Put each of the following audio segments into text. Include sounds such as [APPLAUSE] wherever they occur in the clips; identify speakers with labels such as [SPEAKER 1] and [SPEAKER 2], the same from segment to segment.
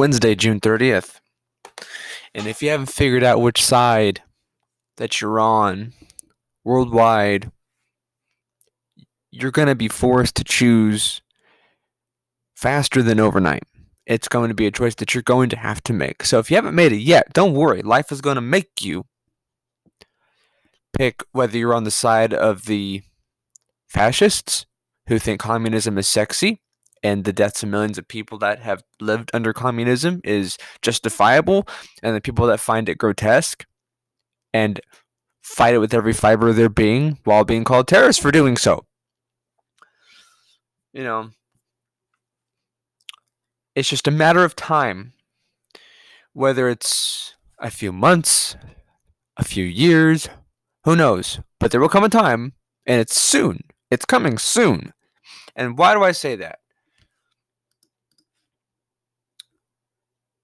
[SPEAKER 1] Wednesday, June 30th. And if you haven't figured out which side that you're on worldwide, you're going to be forced to choose faster than overnight. It's going to be a choice that you're going to have to make. So if you haven't made it yet, don't worry. Life is going to make you pick whether you're on the side of the fascists who think communism is sexy and the deaths of millions of people that have lived under communism is justifiable, and the people that find it grotesque and fight it with every fiber of their being while being called terrorists for doing so. You know, it's just a matter of time, whether it's a few months, a few years, who knows? But there will come a time, and it's soon. It's coming soon. And why do I say that?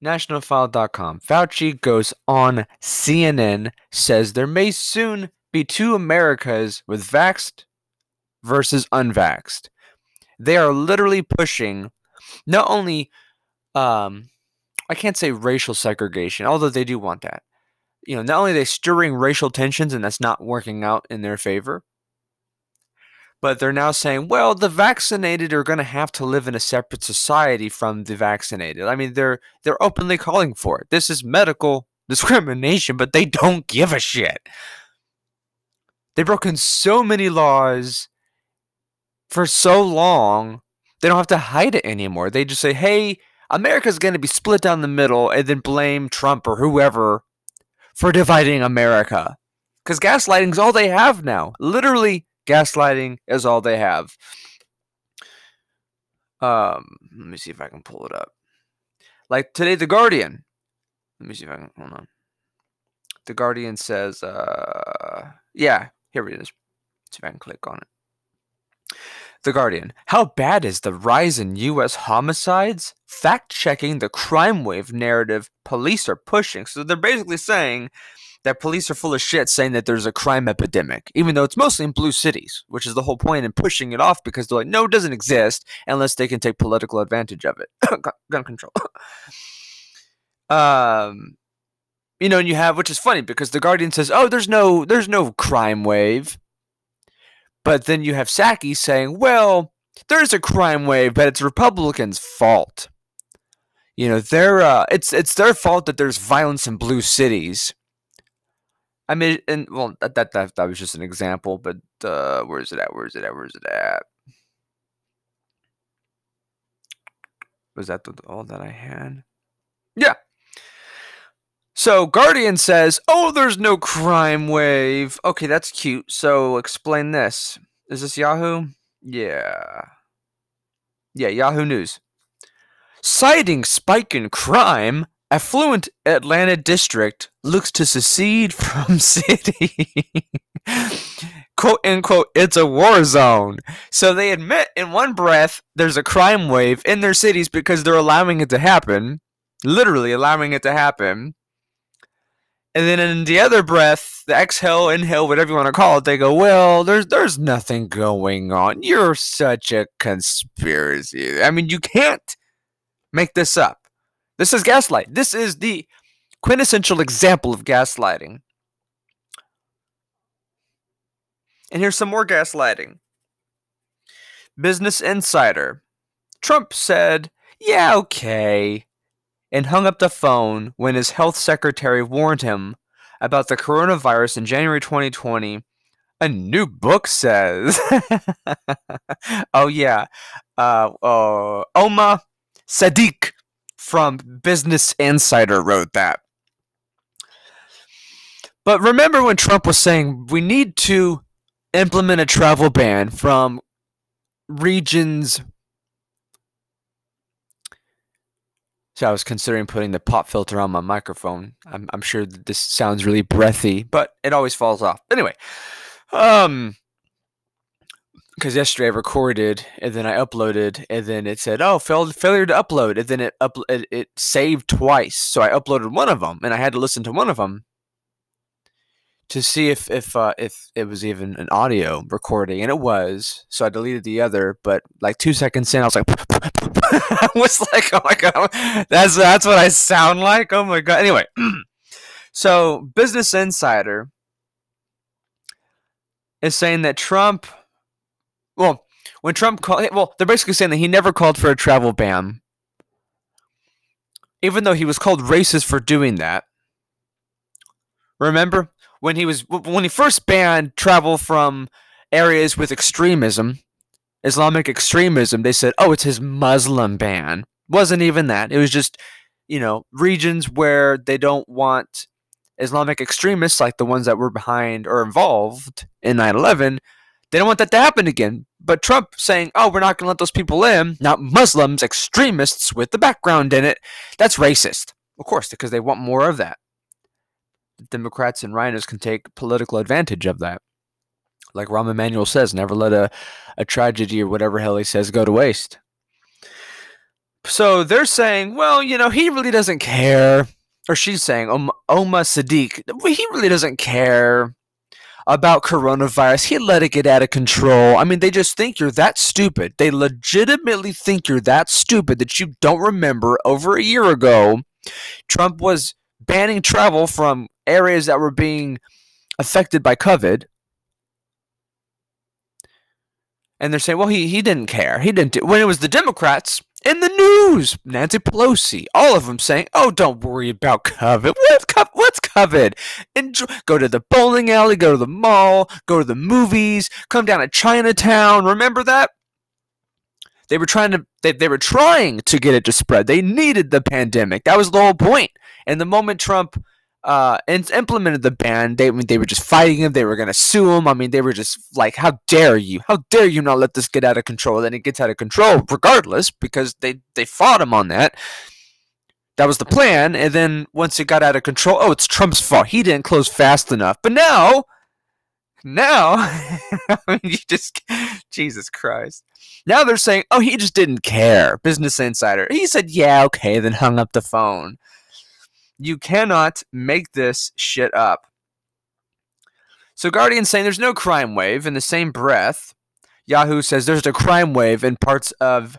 [SPEAKER 1] nationalfile.com. Fauci goes on CNN, says there may soon be two Americas with vaxxed versus unvaxxed. They are literally pushing not only, um, I can't say racial segregation, although they do want that. You know, not only are they stirring racial tensions and that's not working out in their favor, but they're now saying, well, the vaccinated are going to have to live in a separate society from the vaccinated. I mean, they're they're openly calling for it. This is medical [LAUGHS] discrimination, but they don't give a shit. They've broken so many laws for so long, they don't have to hide it anymore. They just say, "Hey, America's going to be split down the middle," and then blame Trump or whoever for dividing America. Because gaslighting's all they have now. Literally, Gaslighting is all they have. Um, let me see if I can pull it up. Like today, The Guardian. Let me see if I can hold on. The Guardian says, uh, yeah, here it is. Let's see if I can click on it. The Guardian. How bad is the rise in U.S. homicides? Fact checking the crime wave narrative police are pushing. So they're basically saying that police are full of shit saying that there's a crime epidemic, even though it's mostly in blue cities, which is the whole point in pushing it off because they're like, no, it doesn't exist unless they can take political advantage of it. [COUGHS] Gun control. [LAUGHS] um, you know, and you have, which is funny because the Guardian says, oh, there's no, there's no crime wave, but then you have Psaki saying, well, there's a crime wave, but it's Republicans' fault. You know, they're uh, it's it's their fault that there's violence in blue cities I mean, and well, that that that, that was just an example, but uh, where is it at? Where is it at? Where is it at? Was that the, all that I had? Yeah. So Guardian says, "Oh, there's no crime wave." Okay, that's cute. So explain this. Is this Yahoo? Yeah. Yeah, Yahoo News. Citing spike in crime, affluent Atlanta district looks to secede from [LAUGHS] city. quote unquote, it's a war zone. So they admit in one breath there's a crime wave in their cities because they're allowing it to happen, literally allowing it to happen. And then in the other breath, the exhale, inhale, whatever you want to call it, they go, "Well, there's there's nothing going on. You're such a conspiracy. I mean, you can't make this up." This is gaslight. This is the quintessential example of gaslighting. And here's some more gaslighting. Business Insider. Trump said, Yeah, okay, and hung up the phone when his health secretary warned him about the coronavirus in January 2020. A new book says. [LAUGHS] oh, yeah. Uh, uh, Oma Seddiq from Business Insider wrote that. But remember when Trump was saying we need to implement a travel ban from regions. So I was considering putting the pop filter on my microphone. I'm, I'm sure this sounds really breathy, but it always falls off. Anyway, um, because yesterday I recorded and then I uploaded and then it said, "Oh, failed failure to upload," and then it up it, it saved twice. So I uploaded one of them and I had to listen to one of them to see if if uh, if it was even an audio recording, and it was. So I deleted the other, but like two seconds in, I was like, [LAUGHS] I was like, oh my god, that's that's what I sound like. Oh my god. Anyway, [CLEARS THROAT] so Business Insider is saying that Trump, well, when Trump called, eh, well, they're basically saying that he never called for a travel ban, even though he was called racist for doing that. Remember when he was when he first banned travel from areas with extremism, Islamic extremism, they said, "Oh, it's his Muslim ban." Wasn't even that. It was just, you know, regions where they don't want Islamic extremists like the ones that were behind or involved in 9/11. They don't want that to happen again. But Trump saying, "Oh, we're not going to let those people in, not Muslims, extremists with the background in it." That's racist. Of course, because they want more of that. Democrats and rhinos can take political advantage of that. Like Rahm Emanuel says, never let a, a tragedy or whatever hell he says go to waste. So they're saying, well, you know, he really doesn't care. Or she's saying, um, Om- Oma Seddiq, he really doesn't care about coronavirus. He let it get out of control. I mean, they just think you're that stupid. They legitimately think you're that stupid that you don't remember over a year ago, Trump was banning travel from areas that were being affected by COVID. And they're saying, well, he, he didn't care. He didn't do when it was the Democrats in the news, Nancy Pelosi, all of them saying, "Oh, don't worry about COVID. What, what's COVID? Enjoy, go to the bowling alley, go to the mall, go to the movies, come down to Chinatown. Remember that? They were trying to they, they were trying to get it to spread. They needed the pandemic. That was the whole point. And the moment Trump uh, and implemented the ban. They they were just fighting him. They were gonna sue him. I mean, they were just like, "How dare you? How dare you not let this get out of control?" And it gets out of control regardless because they they fought him on that. That was the plan. And then once it got out of control, oh, it's Trump's fault. He didn't close fast enough. But now, now, [LAUGHS] I mean, you just [LAUGHS] Jesus Christ. Now they're saying, oh, he just didn't care. Business Insider. He said, yeah, okay, then hung up the phone. You cannot make this shit up. So Guardian saying there's no crime wave in the same breath. Yahoo says there's a crime wave in parts of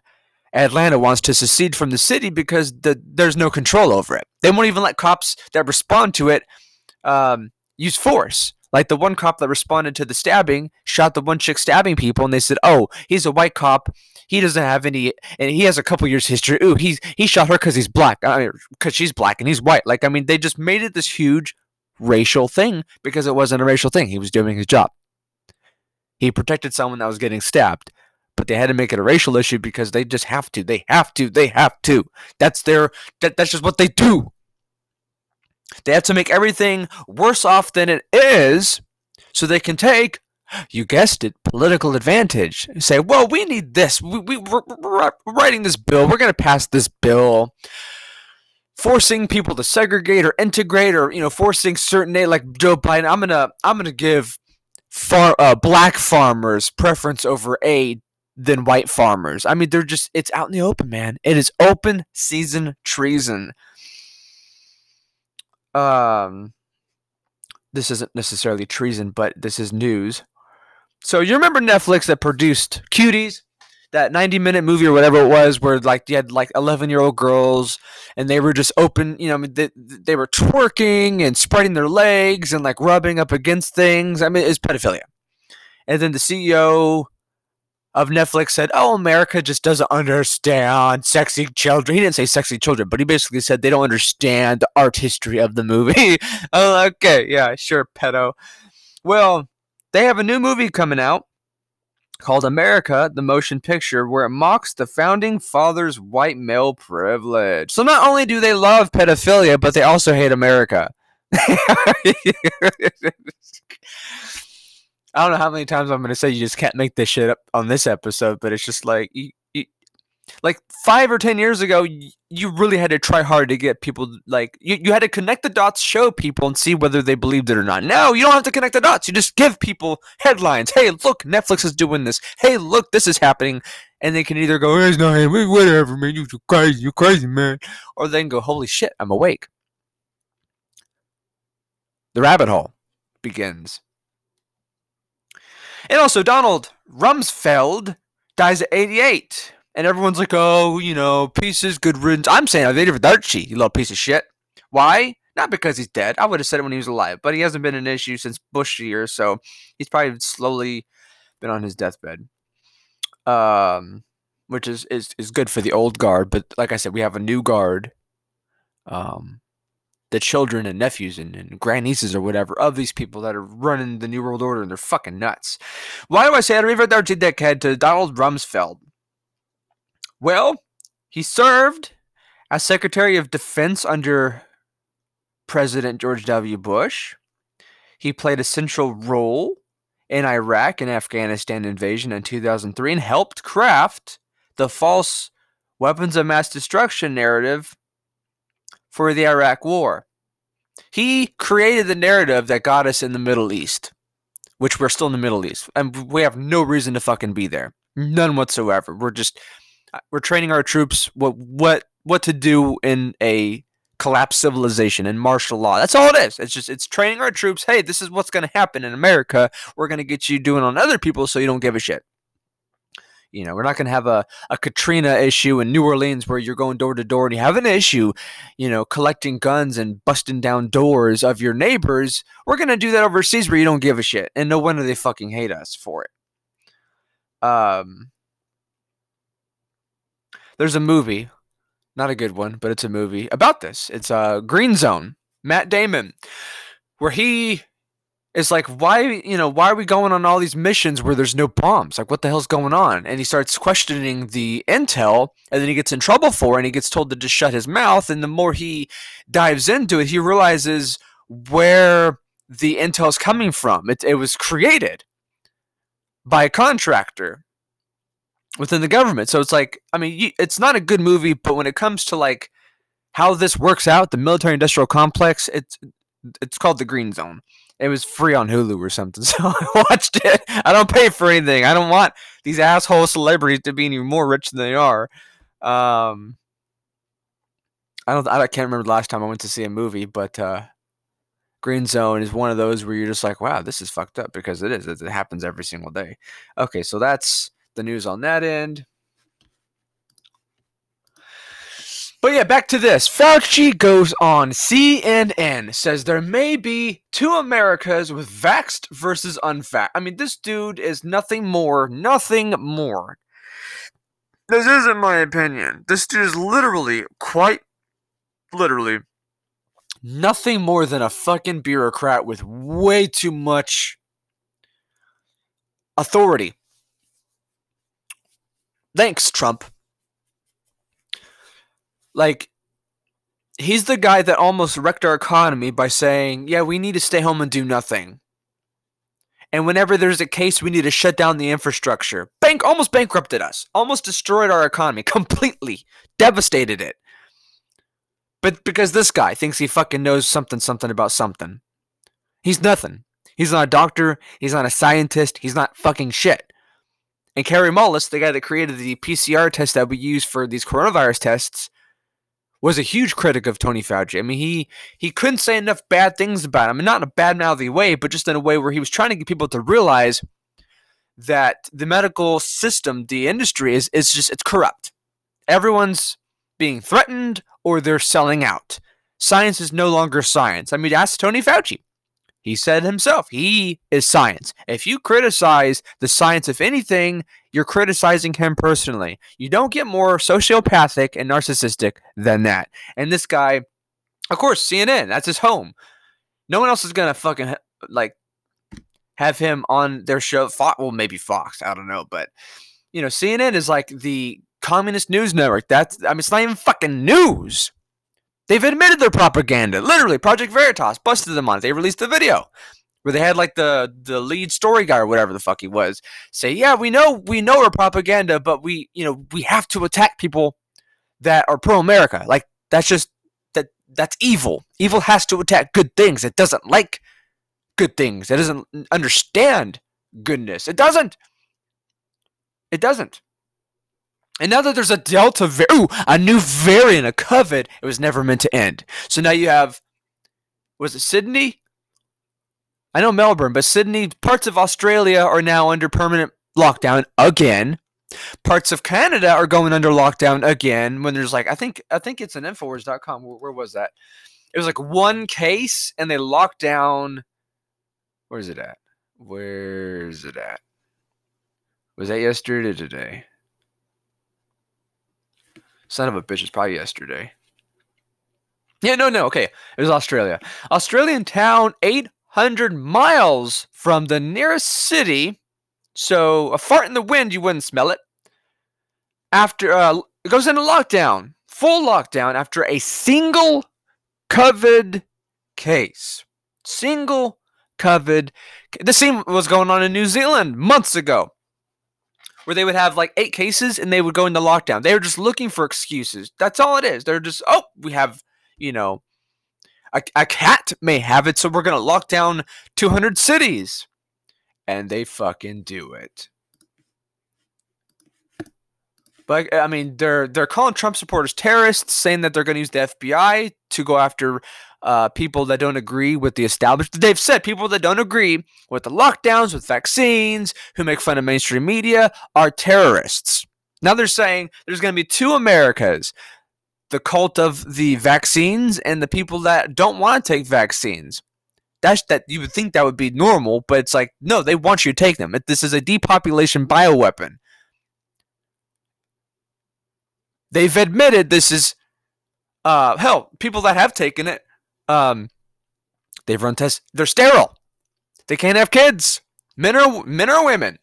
[SPEAKER 1] Atlanta wants to secede from the city because the, there's no control over it. They won't even let cops that respond to it um, use force. Like the one cop that responded to the stabbing shot the one chick stabbing people, and they said, "Oh, he's a white cop. He doesn't have any, and he has a couple years history. Ooh, he's he shot her because he's black, because I mean, she's black and he's white. Like, I mean, they just made it this huge racial thing because it wasn't a racial thing. He was doing his job. He protected someone that was getting stabbed, but they had to make it a racial issue because they just have to. They have to. They have to. That's their. That, that's just what they do. They have to make everything worse off than it is so they can take, you guessed it, political advantage. Say, well, we need this. We, we, we're, we're writing this bill. We're going to pass this bill forcing people to segregate or integrate or you know forcing certain like Joe Biden I'm going to I'm going to give far uh, black farmers preference over aid than white farmers. I mean they're just it's out in the open, man. It is open season treason um, this isn't necessarily treason, but this is news. So you remember Netflix that produced Cuties, that 90 minute movie or whatever it was, where like you had like 11 year old girls and they were just open, you know, they, they were twerking and spreading their legs and like rubbing up against things. I mean, it's pedophilia. And then the CEO of Netflix said, "Oh, America just doesn't understand sexy children." He didn't say sexy children, but he basically said they don't understand the art history of the movie. [LAUGHS] oh, okay, yeah, sure, pedo. Well, they have a new movie coming out called America, the Motion Picture, where it mocks the founding fathers' white male privilege. So not only do they love pedophilia, but they also hate America. [LAUGHS] I don't know how many times I'm going to say you just can't make this shit up on this episode, but it's just like you, you, like five or ten years ago, you, really had to try hard to get people like you, you had to connect the dots, show people, and see whether they believed it or not. Now you don't have to connect the dots. You just give people headlines. Hey, look, Netflix is doing this. Hey, look, this is happening, and they can either go, "It's not him, whatever, man. You crazy, you crazy, man," or they can go, "Holy shit, I'm awake." The rabbit hole begins. And also, Donald Rumsfeld dies at 88. and everyone's like, "Oh, you know, pieces, good riddance." I'm saying i Arrivederci Darchi, you little piece of shit. Why? Not because he's dead. I would have said it when he was alive, but he hasn't been an issue since Bush years, so he's probably slowly been on his deathbed. Um, which is is is good for the old guard, but like I said, we have a new guard. Um, the children and nephews and, and grandnieces or whatever of these people that are running the New World Order and they're fucking nuts. Why do I say Arrivederci dickhead to Donald Rumsfeld? Well, he served as Secretary of Defense under President George W. Bush. He played a central role in Iraq and Afghanistan invasion in 2003 and helped craft the false weapons of mass destruction narrative for the Iraq War. He created the narrative that got us in the Middle East, which we're still in the Middle East, and we have no reason to fucking be there, none whatsoever. We're just uh, we're training our troops what what what to do in a collapsed civilization and martial law. That's all it is. It's just it's training our troops. Hey, this is what's going to happen in America. We're going to get you doing on other people so you don't give a shit. You know, we're not going to have a, a Katrina issue in New Orleans where you're going door to door and you have an issue, you know, collecting guns and busting down doors of your neighbors. We're going to do that overseas where you don't give a shit. And no wonder they fucking hate us for it. Um, there's a movie not a good one, but it's a movie about this. It's a uh, Green Zone. Matt Damon, where he is like, why, you know, why are we going on all these missions where there's no bombs? Like, what the hell's going on? And he starts questioning the intel, and then he gets in trouble for it, and he gets told to just shut his mouth. And the more he dives into it, he realizes where the intel is coming from. It, it was created by a contractor within the government. So it's like, I mean, it's not a good movie, but when it comes to like how this works out, the military industrial complex, it's it's called the Green Zone. It was free on Hulu or something, [LAUGHS] so I watched it. I don't pay for anything. I don't want these asshole celebrities to be any more rich than they are. Um, I don't. I can't remember the last time I went to see a movie, but uh, Green Zone is one of those where you're just like, wow, this is fucked up because it is. It happens every single day. Okay, so that's the news on that end. But yeah, back to this. Fauci goes on CNN, says there may be two Americas with vaxxed versus unvaxxed. I mean, this dude is nothing more, nothing more. This isn't my opinion. This dude is literally, quite literally, nothing more than a fucking bureaucrat with way too much authority. Thanks, Trump. Like, he's the guy that almost wrecked our economy by saying, yeah, we need to stay home and do nothing. And whenever there's a case, we need to shut down the infrastructure. Bank almost bankrupted us, almost destroyed our economy, completely devastated it. But because this guy thinks he fucking knows something, something about something. He's nothing. He's not a doctor. He's not a scientist. He's not fucking shit. And Kary Mullis, the guy that created the PCR test that we use for these coronavirus tests, was a huge critic of Tony Fauci. I mean, he he couldn't say enough bad things about him, and not in a bad mouthy way, but just in a way where he was trying to get people to realize that the medical system, the industry, is is just it's corrupt. Everyone's being threatened or they're selling out. Science is no longer science. I mean, ask Tony Fauci. He said himself, he is science. If you criticize the science of anything, you're criticizing him personally. You don't get more sociopathic and narcissistic than that. And this guy, of course, CNN, that's his home. No one else is going to fucking like have him on their show. Well, maybe Fox, I don't know, but you know, CNN is like the communist news network. That's I mean, it's not even fucking news. They've admitted their propaganda. Literally, Project Veritas busted them on it. They released the video where they had like the the lead story guy or whatever the fuck he was say, "Yeah, we know we know our propaganda, but we you know we have to attack people that are pro America. Like that's just that that's evil. Evil has to attack good things. It doesn't like good things. It doesn't understand goodness. It doesn't. It doesn't. And now that there's a Delta, var- ooh, a new variant of COVID, it was never meant to end. So now you have, was it Sydney? I know Melbourne, but Sydney, parts of Australia are now under permanent lockdown again. Parts of Canada are going under lockdown again when there's like I think I think it's an infowars.com. Where, where was that? It was like one case and they locked down Where's it at? Where's it at? Was that yesterday or today? Son of a bitch, it's probably yesterday. Yeah, no, no, okay. It was Australia. Australian town 800 miles from the nearest city. So a fart in the wind, you wouldn't smell it. After uh, it goes into lockdown, full lockdown after a single COVID case. Single COVID. The same was going on in New Zealand months ago, where they would have like eight cases and they would go into lockdown. They were just looking for excuses. That's all it is. They're just, oh, we have, you know, a, a cat may have it, so we're going to lock down 200 cities. And they fucking do it. But I mean, they're they're calling Trump supporters terrorists, saying that they're going to use the FBI to go after uh, people that don't agree with the established. They've said people that don't agree with the lockdowns, with vaccines, who make fun of mainstream media, are terrorists. Now they're saying there's going to be two Americas the cult of the vaccines and the people that don't want to take vaccines. That's that you would think that would be normal, but it's like no, they want you to take them. This is a depopulation bioweapon. They've admitted this is uh hell, people that have taken it um, they've run tests. They're sterile. They can't have kids. Men or men or women.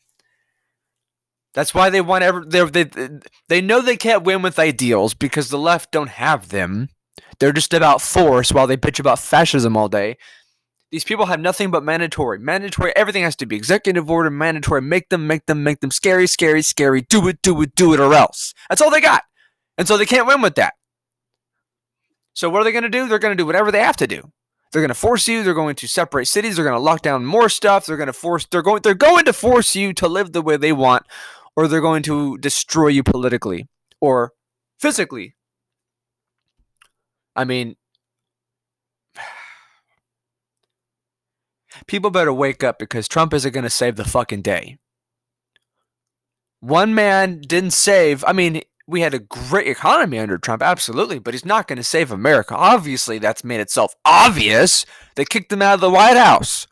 [SPEAKER 1] That's why they want ever they they they know they can't win with ideals because the left don't have them. They're just about force while they bitch about fascism all day. These people have nothing but mandatory. Mandatory. Everything has to be executive order, mandatory. Make them, make them, make them scary, scary, scary. Do it, do it, do it, or else. That's all they got. And so they can't win with that. So what are they going to do? They're going to do whatever they have to do. They're going to force you. They're going to separate cities. They're going to lock down more stuff. They're going to force. They're going. They're going to force you to live the way they want, or they're going to destroy you politically or physically. I mean, [SIGHS] people better wake up because Trump isn't going to save the fucking day. One man didn't save. I mean, we had a great economy under Trump, absolutely, but he's not going to save America. Obviously, that's made itself obvious. They kicked him out of the White House.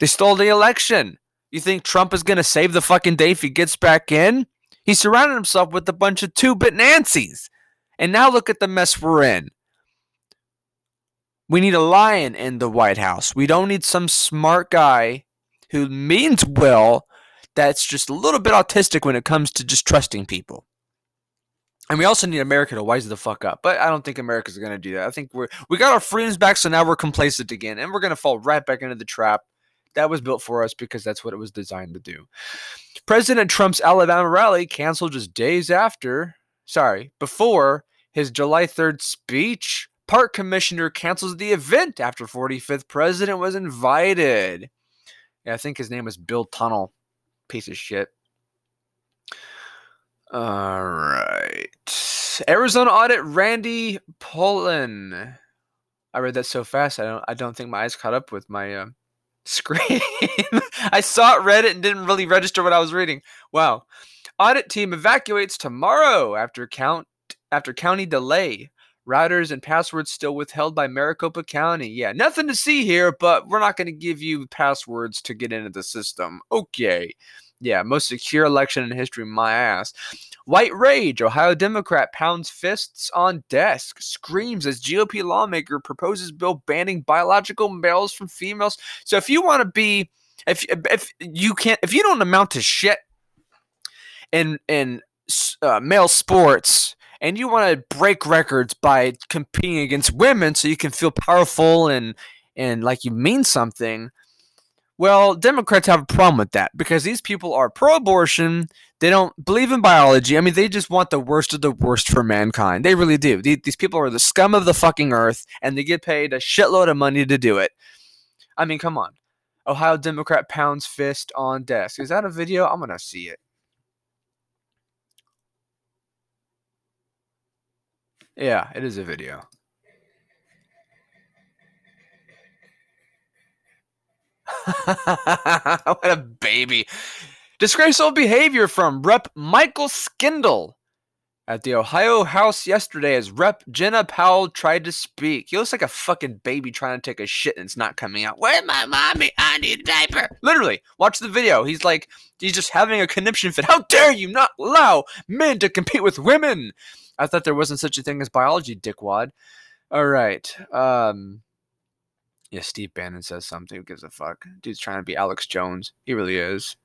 [SPEAKER 1] They stole the election. You think Trump is going to save the fucking day if he gets back in? He surrounded himself with a bunch of two bit Nancy's. And now look at the mess we're in. We need a lion in the White House. We don't need some smart guy who means well that's just a little bit autistic when it comes to just trusting people. And we also need America to wise the fuck up. But I don't think America's going to do that. I think we're we got our freedoms back, so now we're complacent again, and we're going to fall right back into the trap that was built for us because that's what it was designed to do. President Trump's Alabama rally canceled just days after, sorry, before his July 3rd speech. Park commissioner cancels the event after 45th president was invited. Yeah, I think his name was Bill Tunnel. Piece of shit. All right. Arizona audit Randy Pullen. I read that so fast. I don't. I don't think my eyes caught up with my uh, [LAUGHS] screen. I saw it, read it, and didn't really register what I was reading. Wow. Audit team evacuates tomorrow after count after county delay. Routers and passwords still withheld by Maricopa County. Yeah, nothing to see here, but we're not going to give you passwords to get into the system. Okay. Yeah, most secure election in history, my ass. White rage. Ohio Democrat pounds fists on desk, screams as GOP lawmaker proposes bill banning biological males from females. So if you want to be, if if you can't, if you don't amount to shit in in uh, male sports, and you want to break records by competing against women, so you can feel powerful and and like you mean something well, Democrats have a problem with that because these people are pro abortion. They don't believe in biology. I mean, they just want the worst of the worst for mankind. They really do. These people are the scum of the fucking earth and they get paid a shitload of money to do it. I mean, come on. Ohio Democrat pounds fist on desk. Is that a video? I'm going to see it. Yeah, it is a video. [LAUGHS] what a baby. Disgraceful behavior from Rep. Michael Skindell at the Ohio House yesterday as Rep. Jena Powell tried to speak. He looks like a fucking baby trying to take a shit and it's not coming out. Where's my mommy? I need a diaper. Literally, watch the video. He's like, he's just having a conniption fit. How dare you not allow men to compete with women? I thought there wasn't such a thing as biology, dickwad. All right. Um, yeah, Steve Bannon says something. Who gives a fuck? Dude's trying to be Alex Jones. He really is.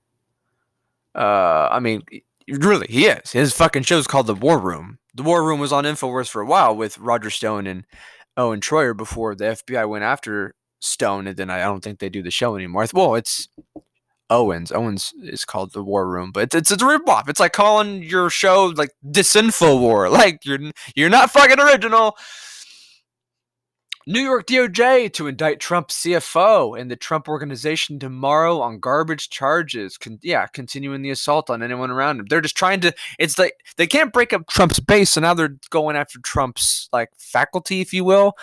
[SPEAKER 1] Uh, I mean, really, he is. His fucking show's called The War Room. The War Room was on Infowars for a while with Roger Stone and Owen Shroyer before the FBI went after Stone, and then I don't think they do the show anymore. Well, it's Owens. Owens is called the War Room, but it's it's, it's a ripoff. It's like calling your show like Disinfo War. [LAUGHS] Like you're you're not fucking original. New York DOJ to indict Trump CFO and the Trump organization tomorrow on garbage charges. Con- yeah, continuing the assault on anyone around him. They're just trying to. It's like they can't break up Trump's base, so now they're going after Trump's like faculty, if you will.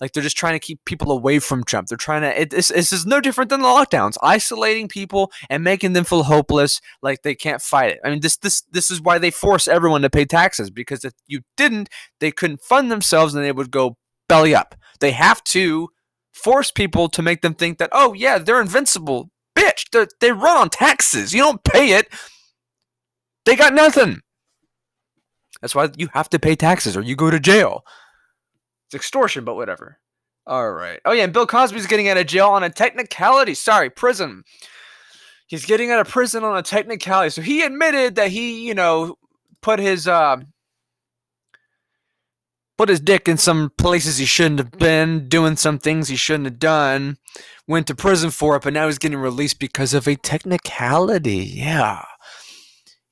[SPEAKER 1] Like they're just trying to keep people away from Trump. They're trying to. It, this, this is no different than the lockdowns, isolating people and making them feel hopeless, like they can't fight it. I mean, this this this is why they force everyone to pay taxes because if you didn't, they couldn't fund themselves and they would go belly up. They have to force people to make them think that, oh, yeah, they're invincible. Bitch, they they run on taxes. You don't pay it, they got nothing. That's why you have to pay taxes or you go to jail. It's extortion, but whatever. All right. Oh, yeah, and Bill Cosby's getting out of jail on a technicality. Sorry, prison. He's getting out of prison on a technicality. So he admitted that he, you know, put his uh, put his dick in some places he shouldn't have been, doing some things he shouldn't have done, went to prison for it, but now he's getting released because of a technicality. Yeah.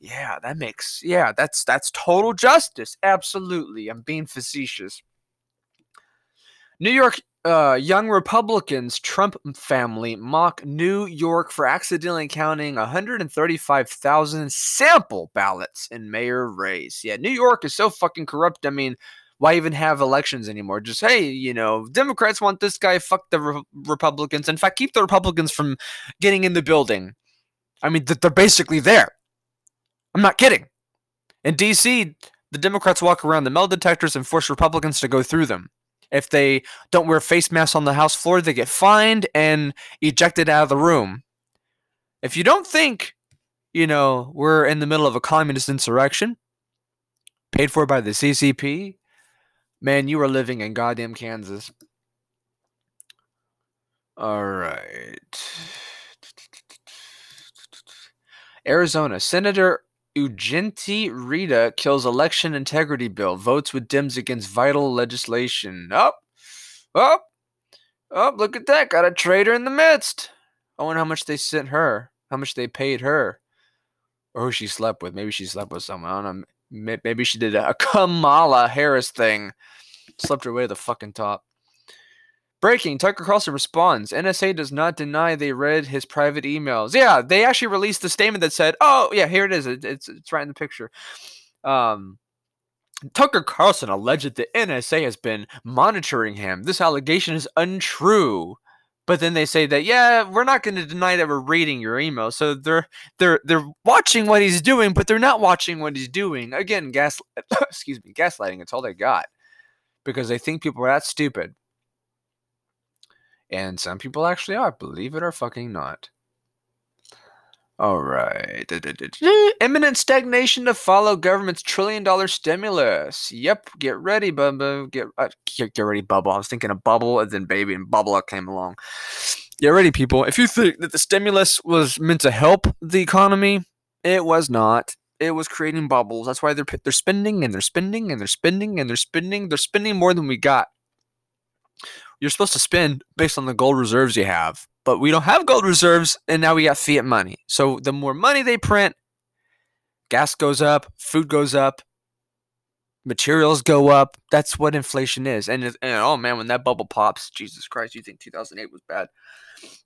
[SPEAKER 1] Yeah, that makes yeah, that's that's total justice. Absolutely. I'm being facetious. New York uh, young Republicans, Trump family mock New York for accidentally counting 135,000 sample ballots in mayor race. Yeah, New York is so fucking corrupt. I mean, why even have elections anymore? Just hey, you know, Democrats want this guy, fuck the Re- Republicans. In fact, keep the Republicans from getting in the building. I mean, they're basically there. I'm not kidding. In D.C., the Democrats walk around the metal detectors and force Republicans to go through them. If they don't wear face masks on the House floor, they get fined and ejected out of the room. If you don't think, you know, we're in the middle of a communist insurrection, paid for by the CCP, Man, you are living in goddamn Kansas. All right. Arizona Senator Ugenti-Rita kills election integrity bill, votes with Dems against vital legislation. Up, oh, up, oh, oh, look at that. Got a traitor in the midst. I wonder how much they sent her, how much they paid her, or who she slept with. Maybe she slept with someone. I don't know. Maybe she did a [LAUGHS] Kamala Harris thing. Slept her way to the fucking top. Breaking, Tucker Carlson responds. NSA does not deny they read his private emails. Yeah, they actually released a statement that said, oh, yeah, here it is. It, it's, it's right in the picture. Um, Tucker Carlson alleged that NSA has been monitoring him. This allegation is untrue. But then they say that yeah, we're not going to deny that we're reading your email. So they're they're they're watching what he's doing, but they're not watching what he's doing. Again, gas [COUGHS] excuse me, gaslighting. It's all they got because they think people are that stupid. And some people actually are, believe it or fucking not. All right. Imminent stagnation to follow government's trillion dollar stimulus. Yep. Get ready, Bubba. Get, uh, get, get ready, Bubble. I was thinking of Bubble and then Baby and Bubble came along. Get ready, people. If you think that the stimulus was meant to help the economy, it was not. It was creating bubbles. That's why they're they're spending and they're spending and they're spending and they're spending. They're spending more than we got. You're supposed to spend based on the gold reserves you have but we don't have gold reserves, and now we got fiat money. So the more money they print, gas goes up, food goes up, materials go up. That's what inflation is. And, and oh man, when that bubble pops, Jesus Christ, you think 2008 was bad?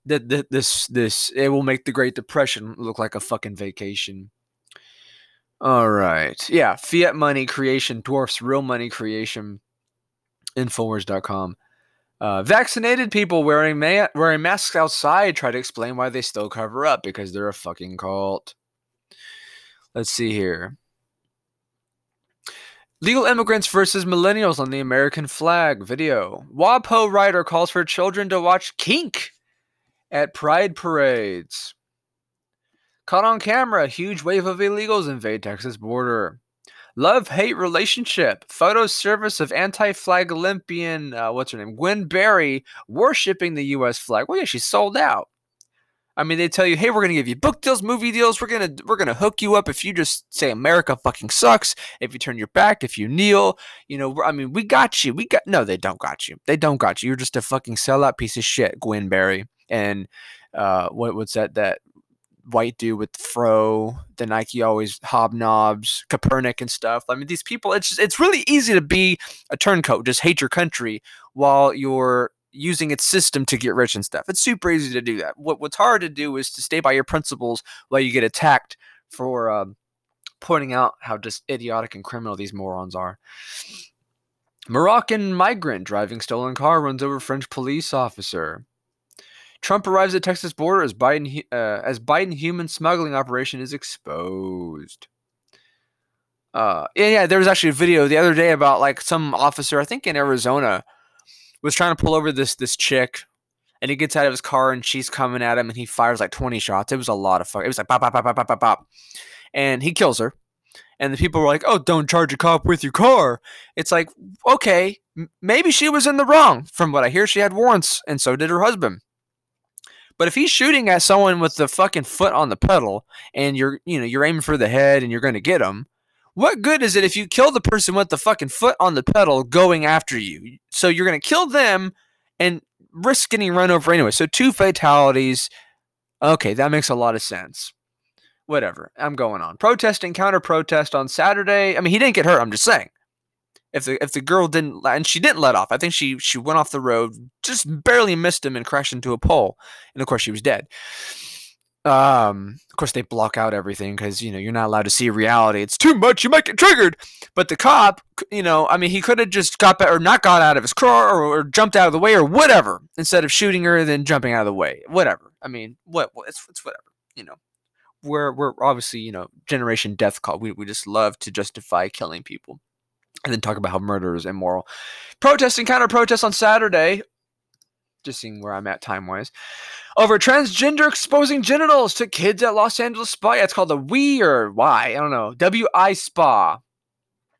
[SPEAKER 1] That this this it will make the Great Depression look like a fucking vacation. All right, yeah, fiat money creation dwarfs real money creation. Infowars.com. Uh, vaccinated people wearing ma- wearing masks outside try to explain why they still cover up because they're a fucking cult. Let's see here. Legal immigrants versus millennials on the American flag video. WAPO writer calls for children to watch Kink at pride parades. Caught on camera, huge wave of illegals invade Texas border. Love hate relationship. Photo service of anti flag Olympian, uh, what's her name? Gwen Berry worshipping the U.S. flag. Well, yeah, she sold out. I mean, they tell you, hey, we're gonna give you book deals, movie deals. We're gonna we're gonna hook you up if you just say America fucking sucks. If you turn your back, if you kneel, you know. I mean, we got you. We got no, they don't got you. They don't got you. You're just a fucking sellout piece of shit, Gwen Berry. And uh, what what's that that white dude with fro, the Nike always hobnobs, Kaepernick and stuff. I mean, these people. It's just, it's really easy to be a turncoat, just hate your country while you're using its system to get rich and stuff. It's super easy to do that. What what's hard to do is to stay by your principles while you get attacked for um, pointing out how just idiotic and criminal these morons are. Moroccan migrant driving stolen car runs over French police officer. Trump arrives at Texas border as Biden uh, as Biden human smuggling operation is exposed. Uh, yeah, yeah. There was actually a video the other day about like some officer, I think in Arizona, was trying to pull over this this chick, and he gets out of his car and she's coming at him, and he fires like twenty shots. It was a lot of fuck. It was like pop, pop, pop, pop, pop, pop, pop, and he kills her. And the people were like, "Oh, don't charge a cop with your car." It's like, okay, m- maybe she was in the wrong. From what I hear, she had warrants, and so did her husband. But if he's shooting at someone with the fucking foot on the pedal, and you're, you know, you're aiming for the head, and you're going to get him, what good is it if you kill the person with the fucking foot on the pedal going after you? So you're going to kill them and risk getting run over anyway. So two fatalities. Okay, that makes a lot of sense. Whatever. I'm going on. Protest and counter protest on Saturday. I mean, he didn't get hurt. I'm just saying. If the if the girl didn't and she didn't let off, I think she she went off the road, just barely missed him and crashed into a pole, and of course she was dead. Um, of course, they block out everything because you know you're not allowed to see reality. It's too much. You might get triggered. But the cop, you know, I mean, he could have just got or not got out of his car or, or, jumped out of the way or whatever instead of shooting her then jumping out of the way. Whatever. I mean, what? It's, it's whatever. You know, we're we're obviously you know generation death call. We we just love to justify killing people and then talk about how murder is immoral. Protest and counter protest on Saturday. Just seeing where I'm at time wise over transgender exposing genitals to kids at Los Angeles Spa. Yeah, it's called the We or Why. I don't know, W I Spa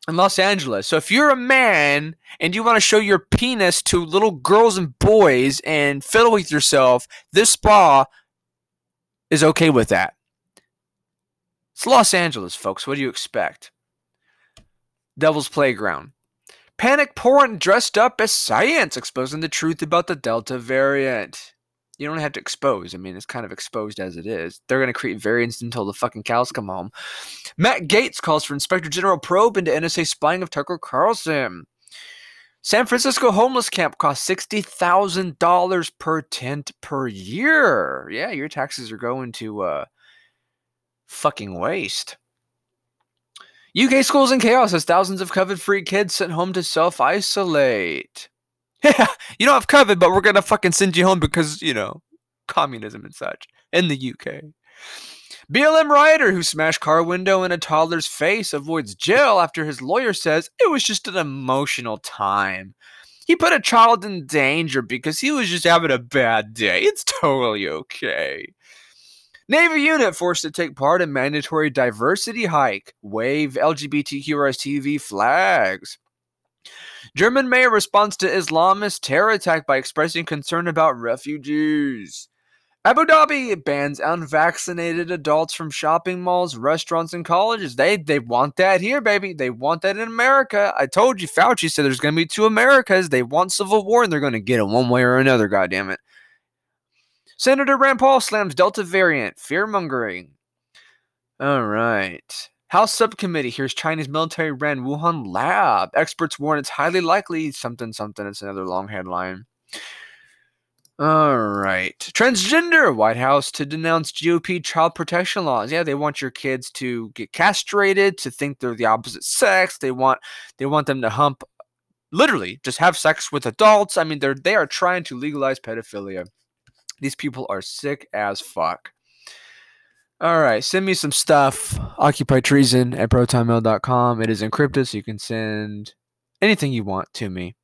[SPEAKER 1] in Los Angeles. So if you're a man and you want to show your penis to little girls and boys and fiddle with yourself, this spa is okay with that. It's Los Angeles, folks. What do you expect? Devil's Playground. Panic porn dressed up as science, exposing the truth about the Delta variant you don't have to expose. I mean, it's kind of exposed as it is. They're going to create variants until the fucking cows come home. Matt Gaetz calls for Inspector General probe into NSA spying of Tucker Carlson. San Francisco homeless camp costs $60,000 per tent per year. Yeah, your taxes are going to uh, fucking waste. UK schools in chaos as thousands of COVID free kids sent home to self isolate. [LAUGHS] yeah, you don't have COVID, but we're gonna fucking send you home because you know communism and such in the UK. BLM rioter who smashed car window in a toddler's face avoids jail after his lawyer says it was just an emotional time. He put a child in danger because he was just having a bad day. It's totally okay. Navy unit forced to take part in mandatory diversity hike. Wave LGBTQ TV flags. German mayor responds to Islamist terror attack by expressing concern about refugees. Abu Dhabi bans unvaccinated adults from shopping malls, restaurants, and colleges. They they want that here, baby. They want that in America. I told you, Fauci said there's going to be two Americas. They want civil war, and they're going to get it one way or another. God damn it. Senator Rand Paul slams Delta variant fear mongering. All right. House Subcommittee hears Chinese military ran Wuhan lab. Experts warn it's highly likely something something. It's another long headline. All right. Transgender White House to denounce GOP child protection laws. Yeah, they want your kids to get castrated, to think they're the opposite sex. They want they want them to hump literally just have sex with adults. I mean, they're they are trying to legalize pedophilia. These people are sick as fuck. All right, send me some stuff. Occupy treason at protonmail.com. It is encrypted, so you can send anything you want to me.